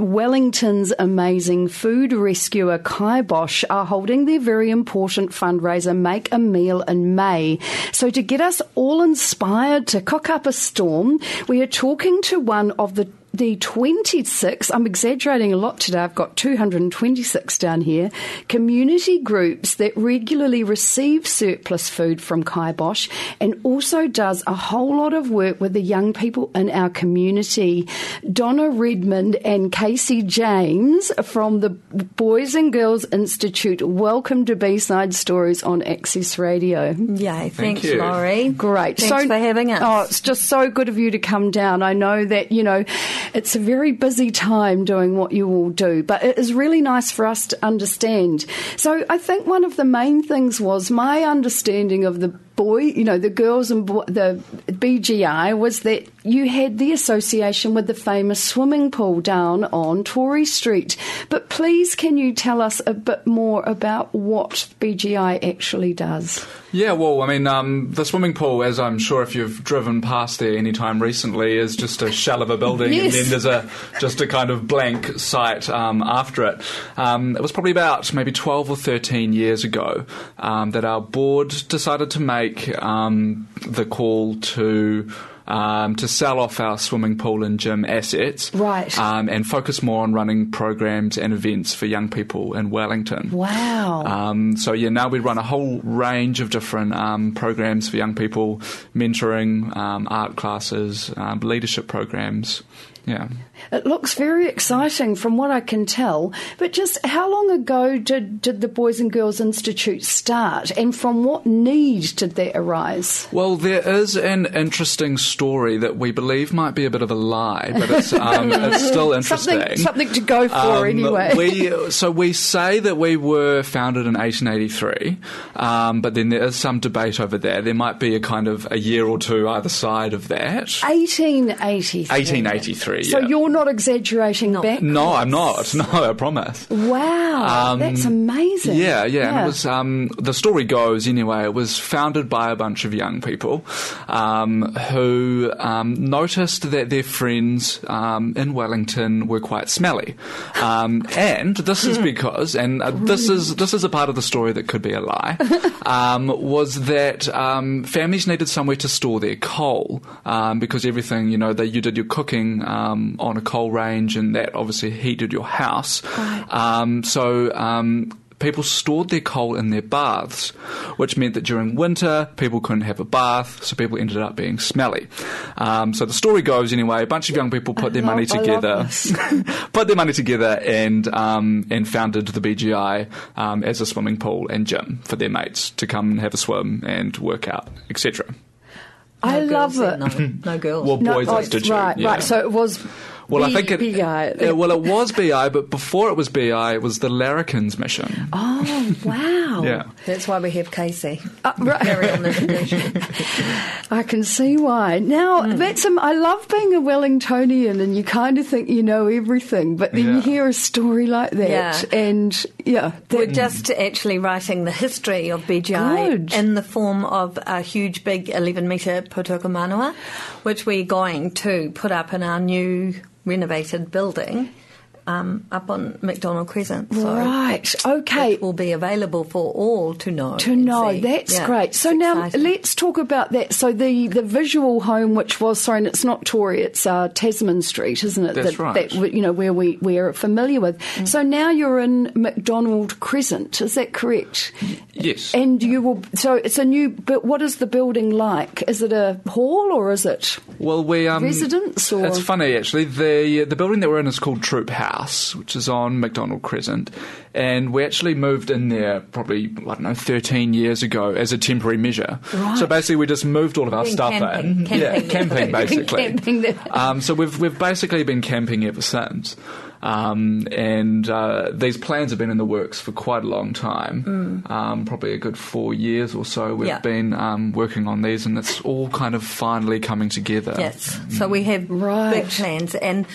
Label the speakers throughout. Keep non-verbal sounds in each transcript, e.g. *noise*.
Speaker 1: Wellington's amazing food rescuer Kaibosh are holding their very important fundraiser Make a Meal in May. So to get us all inspired to cook up a storm, we are talking to one of the the 26, I'm exaggerating a lot today, I've got 226 down here, community groups that regularly receive surplus food from Kaibosh and also does a whole lot of work with the young people in our community. Donna Redmond and Casey James from the Boys and Girls Institute, welcome to B-Side Stories on Access Radio.
Speaker 2: Yay, thanks,
Speaker 3: you.
Speaker 2: Laurie.
Speaker 1: Great.
Speaker 2: Thanks for having us.
Speaker 1: Oh, it's just so good of you to come down. I know that, you know, it's a very busy time doing what you all do, but it is really nice for us to understand. So I think one of the main things was my understanding of the boy, you know, the girls and bo- the BGI was that you had the association with the famous swimming pool down on Tory Street. But please, can you tell us a bit more about what BGI actually does?
Speaker 3: Yeah, well, I mean, um, the swimming pool, as I'm sure if you've driven past there any time recently, is just a shell of a building,
Speaker 1: Yes.
Speaker 3: and then there's a just a kind of blank site um, after it. Um, it was probably about maybe 12 or 13 years ago um, that our board decided to make um, the call to. Um, to sell off our swimming pool and gym assets,
Speaker 1: Right.
Speaker 3: um, and focus more on running programs and events for young people in Wellington.
Speaker 1: Wow.
Speaker 3: Um, so yeah, now we run a whole range of different um, programs for young people, mentoring, um, art classes, um, leadership programs. Yeah.
Speaker 1: It looks very exciting from what I can tell. But just how long ago did, did the Boys and Girls Institute start, and from what need did that arise?
Speaker 3: Well, there is an interesting story that we believe might be a bit of a lie, but it's, um, *laughs* it's still interesting.
Speaker 1: Something, something to go for
Speaker 3: Um,
Speaker 1: anyway.
Speaker 3: We, so we say that we were founded in 1883, um, but then there is some debate over there. There might be a kind of a year or two either side of that.
Speaker 1: 1883.
Speaker 3: 1883,
Speaker 1: So
Speaker 3: yeah.
Speaker 1: you're not exaggerating back?
Speaker 3: No, I'm not. *laughs* No, I promise.
Speaker 1: Wow,
Speaker 3: Um,
Speaker 1: that's amazing.
Speaker 3: Yeah, yeah. And it was um, the story goes anyway. It was founded by a bunch of young people um, who um, noticed that their friends um, in Wellington were quite smelly, um, *laughs* and this is because, and uh, this is this is a part of the story that could be a lie, *laughs* um, was that um, families needed somewhere to store their coal um, because everything you know that you did your cooking um, on a coal range, and that obviously heated your house. Um, so um, people stored their coal in their baths, which meant that during winter people couldn't have a bath, so people ended up being smelly. Um, so the story goes anyway: a bunch of young people put their money
Speaker 1: love- I love
Speaker 3: together, *laughs* put their money together, and um, and founded the BGI um, as a swimming pool and gym for their mates to come and have a swim and work out, etc.
Speaker 1: I love
Speaker 2: girls
Speaker 1: it.
Speaker 2: No, no girls. *laughs*
Speaker 3: Well,
Speaker 1: No,
Speaker 3: Boys
Speaker 1: oh,
Speaker 3: Institute,
Speaker 1: right,
Speaker 3: yeah.
Speaker 1: right. So it was.
Speaker 3: Well,
Speaker 1: B-
Speaker 3: I think it.
Speaker 1: BI.
Speaker 3: yeah, well, it was BI, but before it was BI, it was the Larrikins mission.
Speaker 1: Oh wow! *laughs*
Speaker 3: Yeah.
Speaker 2: That's why we have Casey.
Speaker 1: Uh, right.
Speaker 2: Carry on the tradition. *laughs*
Speaker 1: I can see why. Now,
Speaker 3: Hmm.
Speaker 1: that's um, I love being a Wellingtonian, and you kind of think you know everything, but then you hear a story like that,
Speaker 2: Yeah.
Speaker 1: and yeah,
Speaker 2: We're just actually writing the history of BGI
Speaker 1: Good.
Speaker 2: in the form of a huge, big 11 metre pou tokomanawa, which we're going to put up in our new renovated building um, up on McDonald Crescent. So
Speaker 1: right. Okay.
Speaker 2: It will be available for all to know.
Speaker 1: to know.
Speaker 2: see.
Speaker 1: That's
Speaker 2: Yeah,
Speaker 1: great. So
Speaker 2: it's
Speaker 1: now
Speaker 2: exciting.
Speaker 1: let's talk about that. So the, the visual home, which was sorry, and it's not Tory, it's uh, Tasman Street, isn't it?
Speaker 3: That's
Speaker 1: that,
Speaker 3: right.
Speaker 1: That, you know where we we are familiar with.
Speaker 2: Mm.
Speaker 1: So now you're in McDonald Crescent. Is that correct?
Speaker 3: Yes.
Speaker 1: And you will. So it's a new. But what is the building like? Is it a hall or is it?
Speaker 3: Well, we um,
Speaker 1: Residence or-
Speaker 3: it's funny actually. The the building that we're in is called Troop House, which is on McDonald Crescent, and we actually moved in there probably I don't know 13 years ago as a temporary measure.
Speaker 1: Right.
Speaker 3: So basically, we just moved all of our
Speaker 2: Been
Speaker 3: stuff
Speaker 2: camping,
Speaker 3: in.
Speaker 2: camping
Speaker 3: yeah,
Speaker 2: there.
Speaker 3: camping basically.
Speaker 1: camping.
Speaker 3: Um, so we've we've basically been camping ever since. Um, and uh, these plans have been in the works for quite a long time, um, probably a good four years or so. We've
Speaker 2: Mm. Yeah.
Speaker 3: been um, working on these, and it's all kind of finally coming together.
Speaker 2: Yes. So we have
Speaker 1: Right.
Speaker 2: big plans, and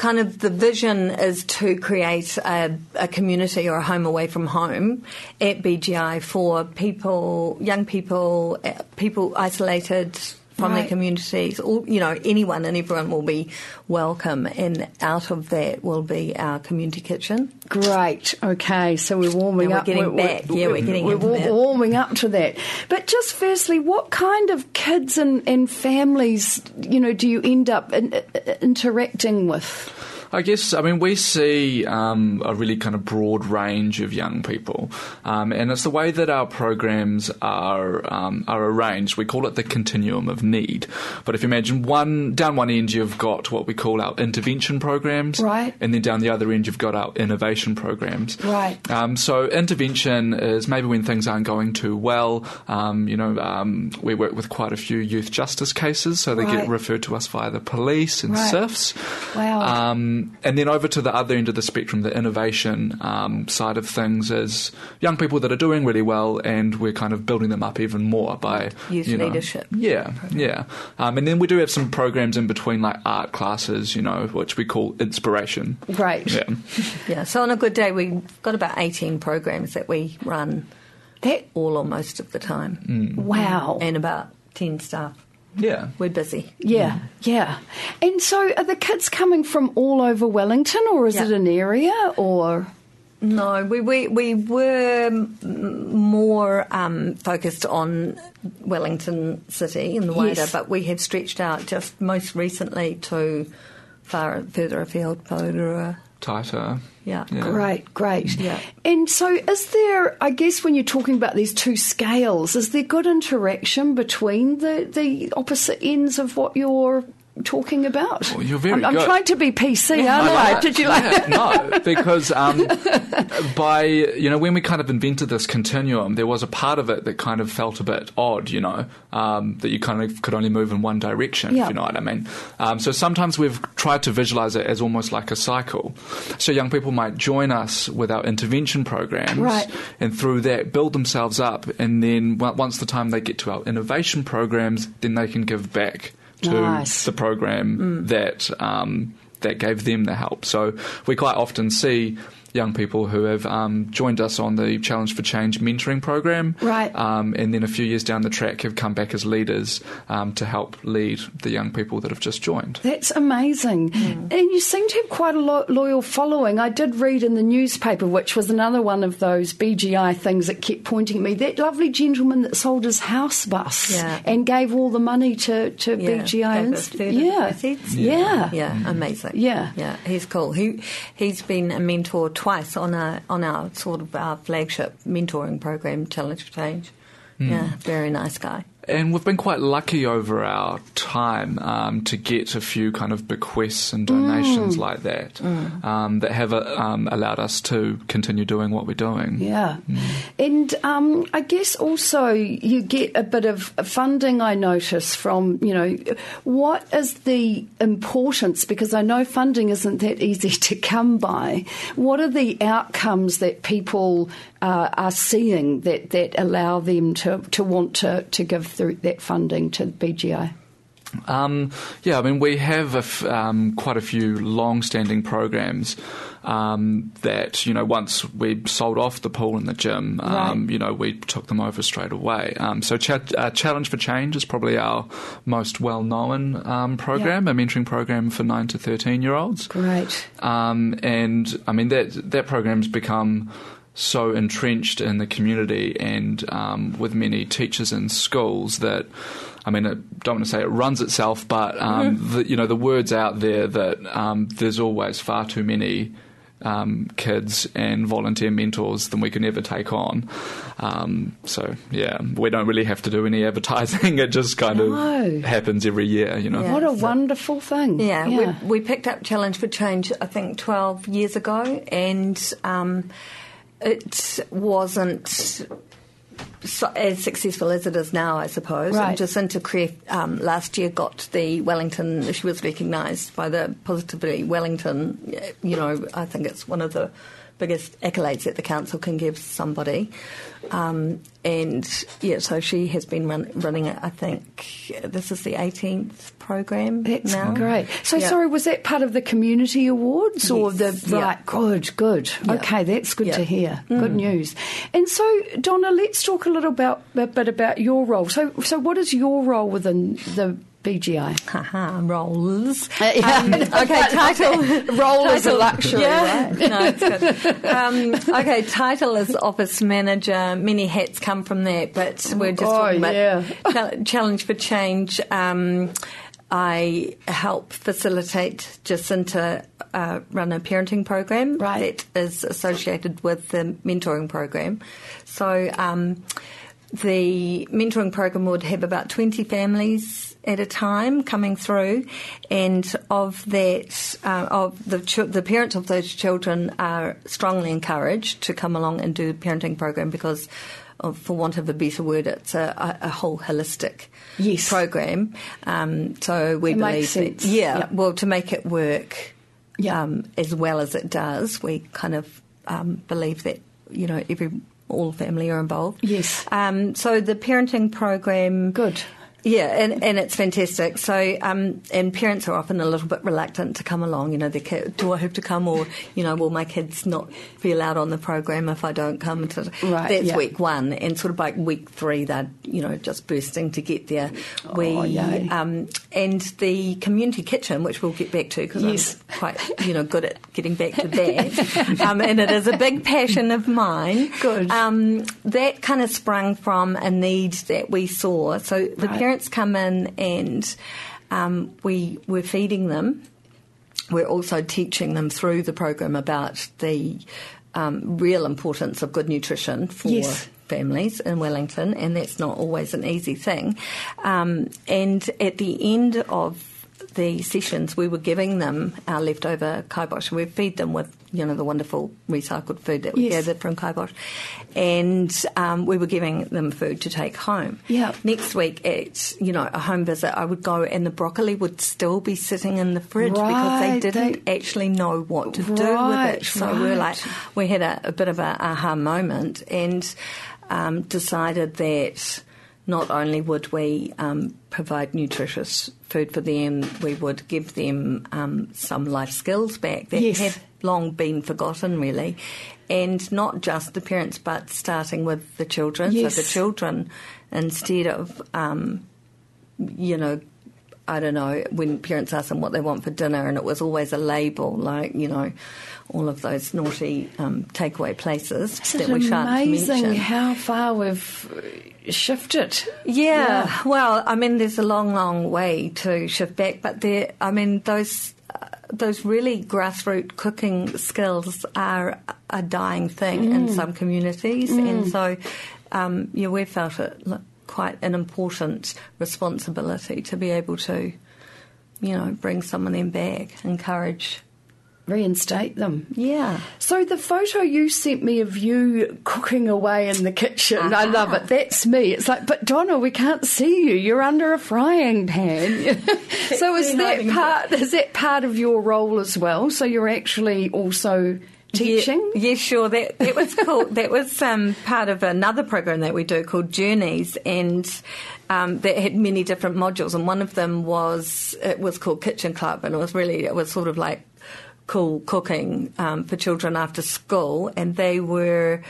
Speaker 2: kind of the vision is to create a, a community or a home away from home at BGI for people, young people, uh, people isolated from
Speaker 1: Right.
Speaker 2: their communities. All, you know, anyone and everyone will be welcome, and out of that will be our community kitchen.
Speaker 1: Great. Okay, so we're warming
Speaker 2: we're
Speaker 1: up.
Speaker 2: getting back. Yeah, we're getting
Speaker 1: we're
Speaker 2: into
Speaker 1: wa-
Speaker 2: that.
Speaker 1: warming up to that. But just firstly, what kind of kids and, and families, you know, do you end up in, uh, interacting with?
Speaker 3: I guess, I mean, we see um, a really kind of broad range of young people, um, and it's the way that our programs are um, are arranged. We call it the continuum of need. But if you imagine one down one end, you've got what we call our intervention programs,
Speaker 1: Right.
Speaker 3: and then down the other end, you've got our innovation programs,
Speaker 1: Right.
Speaker 3: Um, so intervention is maybe when things aren't going too well. Um, you know, um, we work with quite a few youth justice cases, so they
Speaker 1: Right.
Speaker 3: get referred to us via the police and
Speaker 1: Right.
Speaker 3: CYFS.
Speaker 1: Wow.
Speaker 3: Um, and then over to the other end of the spectrum, the innovation um, side of things is young people that are doing really well, and we're kind of building them up even more by
Speaker 2: Youth
Speaker 3: you know-
Speaker 2: leadership.
Speaker 3: Yeah, yeah. Um, and then we do have some programs in between, like art classes, you know, which we call inspiration.
Speaker 1: Great.
Speaker 3: Yeah. *laughs*
Speaker 2: Yeah, so on a good day, we've got about 18 programs that we run
Speaker 1: That
Speaker 2: all or most of the time,
Speaker 1: wow.
Speaker 2: and about 10 staff.
Speaker 3: Yeah.
Speaker 2: We're busy.
Speaker 1: Yeah, yeah. And so are the kids coming from all over Wellington or is
Speaker 2: Yeah.
Speaker 1: it an area or
Speaker 2: No, we we, we were more um, focused on Wellington City and the wider,
Speaker 1: Yes.
Speaker 2: but we have stretched out just most recently to far further afield, Poudre.
Speaker 3: Tighter.
Speaker 2: Yeah.
Speaker 3: Yeah.
Speaker 1: Great, great.
Speaker 2: Yeah.
Speaker 1: And so, is there, I guess, when you're talking about these two scales, is there good interaction between the, the opposite ends of what you're talking about?
Speaker 3: Well, you're very
Speaker 1: I'm, I'm trying to be PC, aren't I?
Speaker 3: like
Speaker 1: Did you like
Speaker 3: Yeah, no, *laughs* because um, by you know when we kind of invented this continuum, there was a part of it that kind of felt a bit odd, you know, um, that you kind of could only move in one direction.
Speaker 1: Yeah.
Speaker 3: If you know what I mean. Um, so sometimes we've tried to visualize it as almost like a cycle. So young people might join us with our intervention programs,
Speaker 1: Right.
Speaker 3: and through that build themselves up, and then once the time they get to our innovation programs, then they can give back to
Speaker 1: Nice.
Speaker 3: the program that um, that gave them the help. So we quite often see young people who have um, joined us on the Challenge for Change mentoring program,
Speaker 1: Right.
Speaker 3: Um, and then a few years down the track have come back as leaders um, to help lead the young people that have just joined.
Speaker 1: That's amazing. And you seem to have quite a lo- loyal following. I did read in the newspaper, which was another one of those BGI things that kept pointing at me, that lovely gentleman that sold his house bus
Speaker 2: Yeah.
Speaker 1: and gave all the money to, to
Speaker 2: Yeah,
Speaker 1: BGI.
Speaker 2: gave
Speaker 1: Inst-
Speaker 2: third
Speaker 1: yeah. yeah.
Speaker 2: Yeah, amazing.
Speaker 1: Yeah.
Speaker 2: yeah, he's cool. He he's been a mentor twice on our on our sort of our flagship mentoring program, Challenge for Change. Hmm. Yeah, very nice guy.
Speaker 3: And we've been quite lucky over our time um, to get a few kind of bequests and donations like that um, that have uh, um, allowed us to continue doing what we're doing.
Speaker 1: Yeah. And um, I guess also you get a bit of funding, I notice, from, you know, what is the importance? Because I know funding isn't that easy *laughs* to come by. What are the outcomes that people uh, are seeing that, that allow them to, to want to, to give through that funding to BGI?
Speaker 3: Um, yeah, I mean, we have a f- um, quite a few long-standing programs um, that you know once we sold off the pool and the gym, um,
Speaker 1: Right.
Speaker 3: you know, we took them over straight away. Um, so, Cha- uh, Challenge for Change is probably our most well-known um, program, a mentoring program for nine to thirteen-year-olds.
Speaker 1: Great.
Speaker 3: Um, and I mean that that program's become so entrenched in the community and um, with many teachers in schools that I mean, I don't want to say it runs itself, but um, the, you know the words out there that um, there's always far too many. Um, kids and volunteer mentors than we can ever take on. Um, so yeah, we don't really have to do any *laughs* advertising. It just kind
Speaker 1: No.
Speaker 3: of happens every year, you know.
Speaker 2: Yeah.
Speaker 1: What a wonderful thing.
Speaker 2: Yeah, We, we picked up Challenge for Change, I think, 12 years ago, and um, it wasn't so, as successful as it is now, I suppose.
Speaker 1: Right.
Speaker 2: And Jacinta Creff um, last year got the Wellington, she was recognised by the Positively Wellington. You know, I think it's one of the biggest accolades that the council can give somebody. Um, and yeah, so she has been run, running it, I think, this is the 18th program
Speaker 1: That's
Speaker 2: now.
Speaker 1: great. So,
Speaker 2: Yeah.
Speaker 1: sorry, was that part of the community awards or the
Speaker 2: Yes, yeah.
Speaker 1: right? Good, good.
Speaker 2: Yeah.
Speaker 1: Okay, that's good.
Speaker 2: Mm.
Speaker 1: to hear. Good news. And so, Donna, let's talk a a little about, a bit about your role. So, so what is your role within the BGI?
Speaker 2: Haha, roles.
Speaker 1: Uh, yeah.
Speaker 2: Um, *laughs* okay, title. *laughs*
Speaker 1: Role is a luxury,
Speaker 2: yeah.
Speaker 1: right?
Speaker 2: no, it's good. Um, okay, title is office manager. Many hats come from that, but we're just
Speaker 1: Oh,
Speaker 2: talking about
Speaker 1: yeah.
Speaker 2: chal- challenge for change. Um, I help facilitate Jacinta uh, run a parenting program
Speaker 1: Right.
Speaker 2: that is associated with the mentoring program. So um, the mentoring program would have about 20 families at a time coming through, and of that, uh, of the ch- the parents of those children are strongly encouraged to come along and do the parenting program because. Of, for want of a better word, it's a, a, a whole holistic
Speaker 1: Yes.
Speaker 2: program. Um, so we
Speaker 1: It
Speaker 2: believe that, yeah,
Speaker 1: Yep.
Speaker 2: well, to make it work
Speaker 1: Yeah.
Speaker 2: um, as well as it does, we kind of um, believe that you know every all family are involved.
Speaker 1: Yes.
Speaker 2: Um, so the parenting program,
Speaker 1: Good.
Speaker 2: Yeah, and, and it's fantastic. So, um, and parents are often a little bit reluctant to come along. You know, they ca- do I have to come, or you know, will my kids not be allowed on the program if I don't come? To,
Speaker 1: Right,
Speaker 2: That's
Speaker 1: yeah.
Speaker 2: week one, and sort of by week three, they're you know just bursting to get there. We
Speaker 1: Oh,
Speaker 2: um, and the community kitchen, which we'll get back to because
Speaker 1: Yes.
Speaker 2: I'm quite you know good at getting back to that, *laughs* um, and it is a big passion of mine.
Speaker 1: Good.
Speaker 2: Um, that kind of sprung from a need that we saw. So the
Speaker 1: Right.
Speaker 2: parents come in and um, we we're feeding them. We're also teaching them through the program about the um, real importance of good nutrition for
Speaker 1: Yes.
Speaker 2: families in Wellington, and that's not always an easy thing. Um, and at the end of the sessions, we were giving them our leftover Kaibosh. And we feed them with, you know, the wonderful recycled food that we
Speaker 1: Yes.
Speaker 2: gathered from Kaibosh, and um, we were giving them food to take home.
Speaker 1: Yeah.
Speaker 2: Next week at you know a home visit, I would go and the broccoli would still be sitting in the fridge because they didn't
Speaker 1: they-
Speaker 2: actually know what to do with
Speaker 1: Right,
Speaker 2: it. So we were
Speaker 1: right.
Speaker 2: like, we had a, a bit of a aha moment and um, decided that not only would we um, provide nutritious food for them, we would give them um, some life skills back that
Speaker 1: Yes.
Speaker 2: have long been forgotten, really. And not just the parents, but starting with the children.
Speaker 1: Yes.
Speaker 2: So the children, instead of, um, you know, I don't know, when parents ask them what they want for dinner, and it was always a label, like, you know, all of those naughty um, takeaway places
Speaker 1: Isn't
Speaker 2: that we shan't
Speaker 1: amazing
Speaker 2: mention.
Speaker 1: how far we've shifted?
Speaker 2: Yeah, well, I mean, there's a long, long way to shift back, but there, I mean, those uh, those really grassroots cooking skills are a dying thing
Speaker 1: Mm.
Speaker 2: in some communities, and so um, yeah, we felt it quite an important responsibility to be able to, you know, bring someone in back, encourage.
Speaker 1: Reinstate them.
Speaker 2: Yeah.
Speaker 1: So the photo you sent me of you cooking away in the kitchen, I
Speaker 2: Ah.
Speaker 1: love it. That's me. It's like, but Donna, we can't see you. You're under a frying pan. *laughs* so is that part? Is that part of your role as well? So you're actually also teaching.
Speaker 2: Yeah, yeah, sure. That that was cool. that was um, part of another program that we do called Journeys, and um, that had many different modules. And one of them was it was called Kitchen Club, and it was really it was sort of like cool cooking um, for children after school, and they were.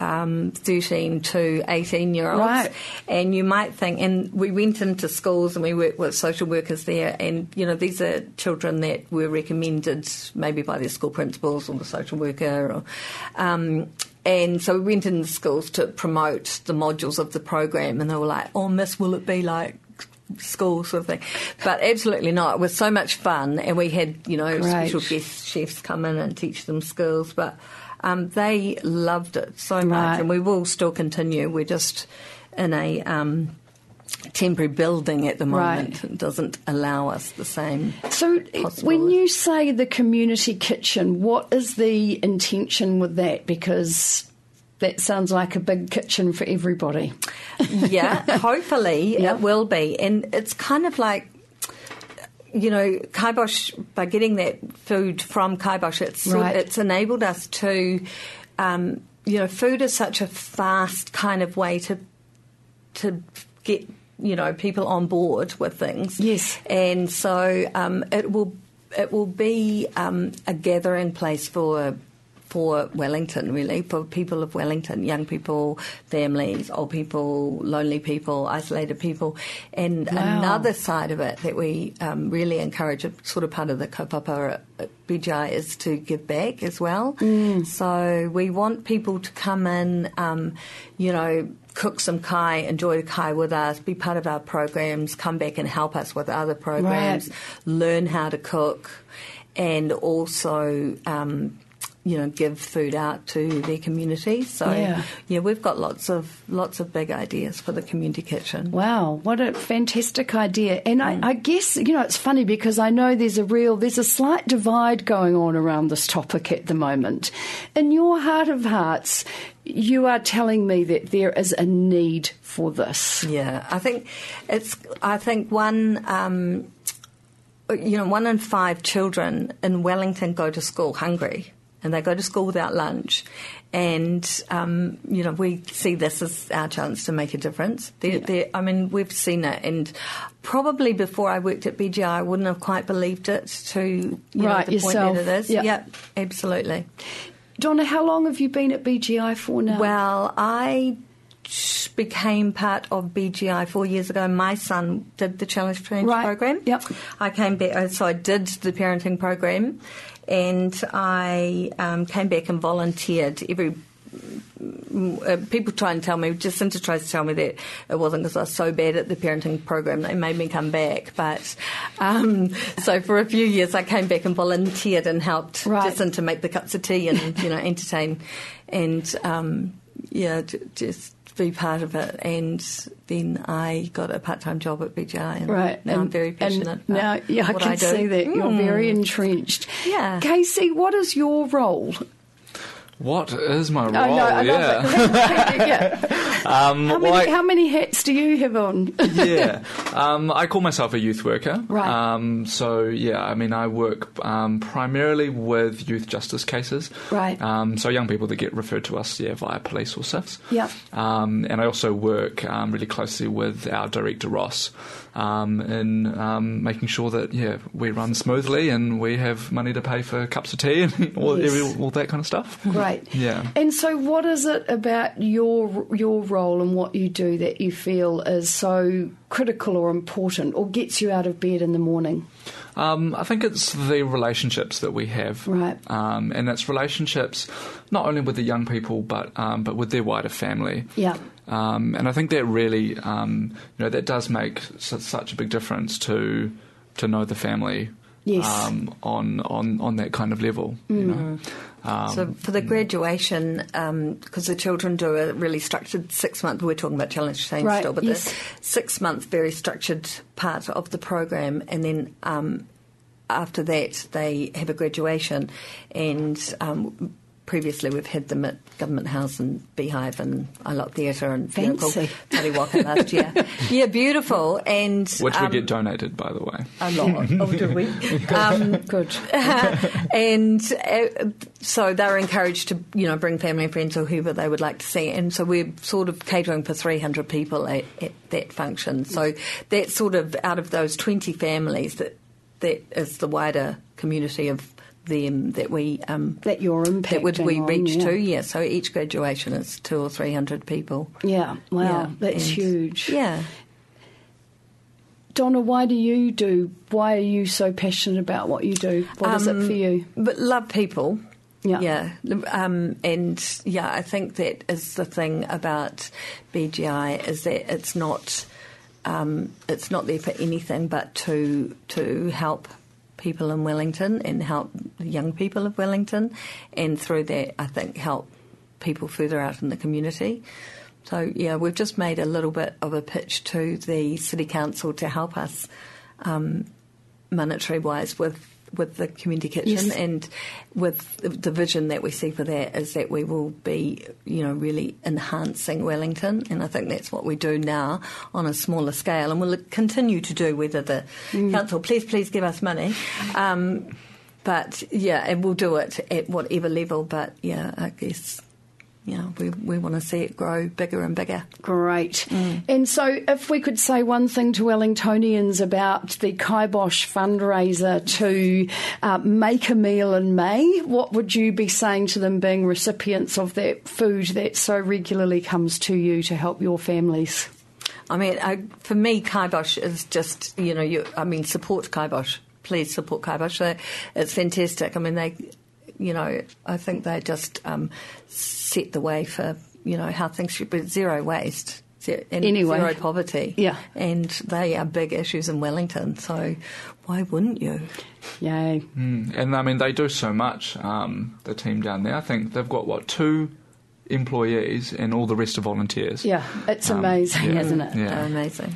Speaker 2: Um, 13 to 18 year olds.
Speaker 1: Right.
Speaker 2: And you might think, and we went into schools and we worked with social workers there, and you know, these are children that were recommended maybe by their school principals or the social worker. Or, um, and so we went into schools to promote the modules of the program, and they were like, oh, miss, will it be like school sort of thing. But absolutely not. It was so much fun, and we had you know
Speaker 1: Great.
Speaker 2: special guest chefs come in and teach them skills. But um, they loved it so much,
Speaker 1: Right.
Speaker 2: and we will still continue. We're just in a um, temporary building at the moment.
Speaker 1: Right.
Speaker 2: Doesn't allow us the same.
Speaker 1: So when you say the community kitchen, what is the intention with that? Because that sounds like a big kitchen for everybody.
Speaker 2: yeah, *laughs* hopefully
Speaker 1: Yeah.
Speaker 2: it will be. And it's kind of like, you know, Kaibosh, by getting that food from Kaibosh, it's,
Speaker 1: Right.
Speaker 2: it's enabled us to, um, you know, food is such a fast kind of way to, to get, you know, people on board with things.
Speaker 1: Yes.
Speaker 2: And so um, it will, it will be um, a gathering place for for Wellington, really, for people of Wellington, young people, families, old people, lonely people, isolated people. And
Speaker 1: Wow.
Speaker 2: another side of it that we um, really encourage, sort of part of the kaupapa at BGI, is to give back as well. So we want people to come in, um, you know, cook some kai, enjoy the kai with us, be part of our programs, come back and help us with other programs,
Speaker 1: Right.
Speaker 2: learn how to cook, and also. Um, you know, give food out to their community. So,
Speaker 1: Yeah.
Speaker 2: yeah, we've got lots of lots of big ideas for the community kitchen.
Speaker 1: Wow, what a fantastic idea. And I, I guess, you know, it's funny because I know there's a real, there's a slight divide going on around this topic at the moment. In your heart of hearts, you are telling me that there is a need for this.
Speaker 2: Yeah, I think it's. I think one. Um, you know, one in five children in Wellington go to school hungry, and they go to school without lunch. And um, you know, we see this as our chance to make a difference. They're, they're, I mean, we've seen it, and probably before I worked at BGI, I wouldn't have quite believed it to you
Speaker 1: Right,
Speaker 2: know, the
Speaker 1: yourself.
Speaker 2: point that it is.
Speaker 1: Yeah.
Speaker 2: yeah absolutely.
Speaker 1: Donna, how long have you been at BGI for now?
Speaker 2: Well, I became part of BGI four years ago. My son did the Challenge Change
Speaker 1: Right.
Speaker 2: program.
Speaker 1: Yep.
Speaker 2: I came back, uh, so I did the parenting program, and I um, came back and volunteered every. Uh, people try and tell me, Jacinta tries to tell me that it wasn't because I was so bad at the parenting program they made me come back. But um, so for a few years I came back and volunteered and helped
Speaker 1: Right.
Speaker 2: Jacinta make the cups of tea and you know entertain and um, yeah j- just be part of it. And then I got a part-time job at BGI, and
Speaker 1: Right,
Speaker 2: now I'm very passionate.
Speaker 1: And now,
Speaker 2: about
Speaker 1: yeah, I can
Speaker 2: I do.
Speaker 1: see that you're
Speaker 2: Mm.
Speaker 1: very entrenched.
Speaker 2: Yeah.
Speaker 1: Casey, what is your role?
Speaker 3: What is my role?
Speaker 1: I know, I
Speaker 3: yeah.
Speaker 1: love it. yeah. *laughs* *laughs*
Speaker 3: Um,
Speaker 1: How
Speaker 3: well,
Speaker 1: many,
Speaker 3: I-
Speaker 1: how many hats do you have on? *laughs*
Speaker 3: yeah, *laughs* um, I call myself a youth worker.
Speaker 1: Right.
Speaker 3: Um, so yeah, I mean, I work um, primarily with youth justice cases.
Speaker 1: Right.
Speaker 3: Um, so young people that get referred to us, yeah, via police or CYFS.
Speaker 1: Yep.
Speaker 3: Um, and I also work um, really closely with our director Ross um, in um, making sure that yeah we run smoothly and we have money to pay for cups of tea and *laughs* all,
Speaker 1: Yes.
Speaker 3: every, all that kind of stuff.
Speaker 1: Great.
Speaker 3: Yeah.
Speaker 1: And so, what is it about your your role and what you do that you feel is so critical or important, or gets you out of bed in the morning?
Speaker 3: Um, I think it's the relationships that we have,
Speaker 1: Right.
Speaker 3: Um, and it's relationships not only with the young people, but um, but with their wider family.
Speaker 1: Yeah.
Speaker 3: Um, and I think that really, um, you know, that does make su- such a big difference to to know the family.
Speaker 1: Yes.
Speaker 3: Um, on, on on that kind of level, you know. Um,
Speaker 2: So for the graduation, because the children do a really structured six month, we're talking about challenge change
Speaker 1: Right,
Speaker 2: still, but
Speaker 1: yes.
Speaker 2: the six month very structured part of the program, and then um, after that they have a graduation, and um, previously we've had them at Government House and Beehive and Ilott Theatre and
Speaker 1: Fancy.
Speaker 2: Tariwaka last year. *laughs* yeah, beautiful, and
Speaker 3: which we
Speaker 2: um,
Speaker 3: get donated, by the way.
Speaker 2: a lot. *laughs* oh, do we? *laughs* Um,
Speaker 1: Good.
Speaker 2: and uh, so they're encouraged to, you know, bring family and friends or whoever they would like to see. And so we're sort of catering for 300 people at, at that function. So that's sort of out of those 20 families that that is the wider community of them that we um,
Speaker 1: That you're impacting
Speaker 2: that would we
Speaker 1: on,
Speaker 2: reach
Speaker 1: yeah.
Speaker 2: to. Yeah. So each graduation is two or 300 people.
Speaker 1: Yeah. Wow.
Speaker 2: Yeah,
Speaker 1: That's
Speaker 2: and-
Speaker 1: huge.
Speaker 2: Yeah.
Speaker 1: Donna, why do you do? Why are you so passionate about what you do? What is it
Speaker 2: Um,
Speaker 1: for you?
Speaker 2: But love people.
Speaker 1: Yeah.
Speaker 2: Yeah. Um, and yeah, I think that is the thing about BGI is that it's not um, it's not there for anything but to to help people in Wellington and help the young people of Wellington, and through that, I think help people further out in the community. So yeah, we've just made a little bit of a pitch to the city council to help us um, monetary wise with with the community kitchen
Speaker 1: Yes.
Speaker 2: and with the- vision that we see for that is that we will be you know really enhancing Wellington. And I think that's what we do now on a smaller scale and we'll continue to do whether the council please please give us money. Um, but yeah and we'll do it at whatever level but yeah I guess you know, we, we want to see it grow bigger and bigger.
Speaker 1: Great. And so, if we could say one thing to Wellingtonians about the Kaibosh fundraiser to uh, make a meal in May, what would you be saying to them being recipients of that food that so regularly comes to you to help your families?
Speaker 2: I mean, I, for me, Kaibosh is just, you know, you, I mean, support Kaibosh. Please support Kaibosh. It's fantastic. I mean, they, you know, I think they just um, set the way for, you know, how things should be. Zero waste. ze- And
Speaker 1: Anyway.
Speaker 2: zero poverty.
Speaker 1: Yeah.
Speaker 2: And they are big issues in Wellington, so why wouldn't you?
Speaker 1: Yay.
Speaker 3: Mm, and I mean, they do so much. Um, the team down there, I think they've got what two employees, and all the rest are volunteers.
Speaker 1: Yeah, it's
Speaker 3: Um,
Speaker 1: amazing,
Speaker 3: yeah.
Speaker 1: isn't it?
Speaker 3: Yeah.
Speaker 2: They're amazing.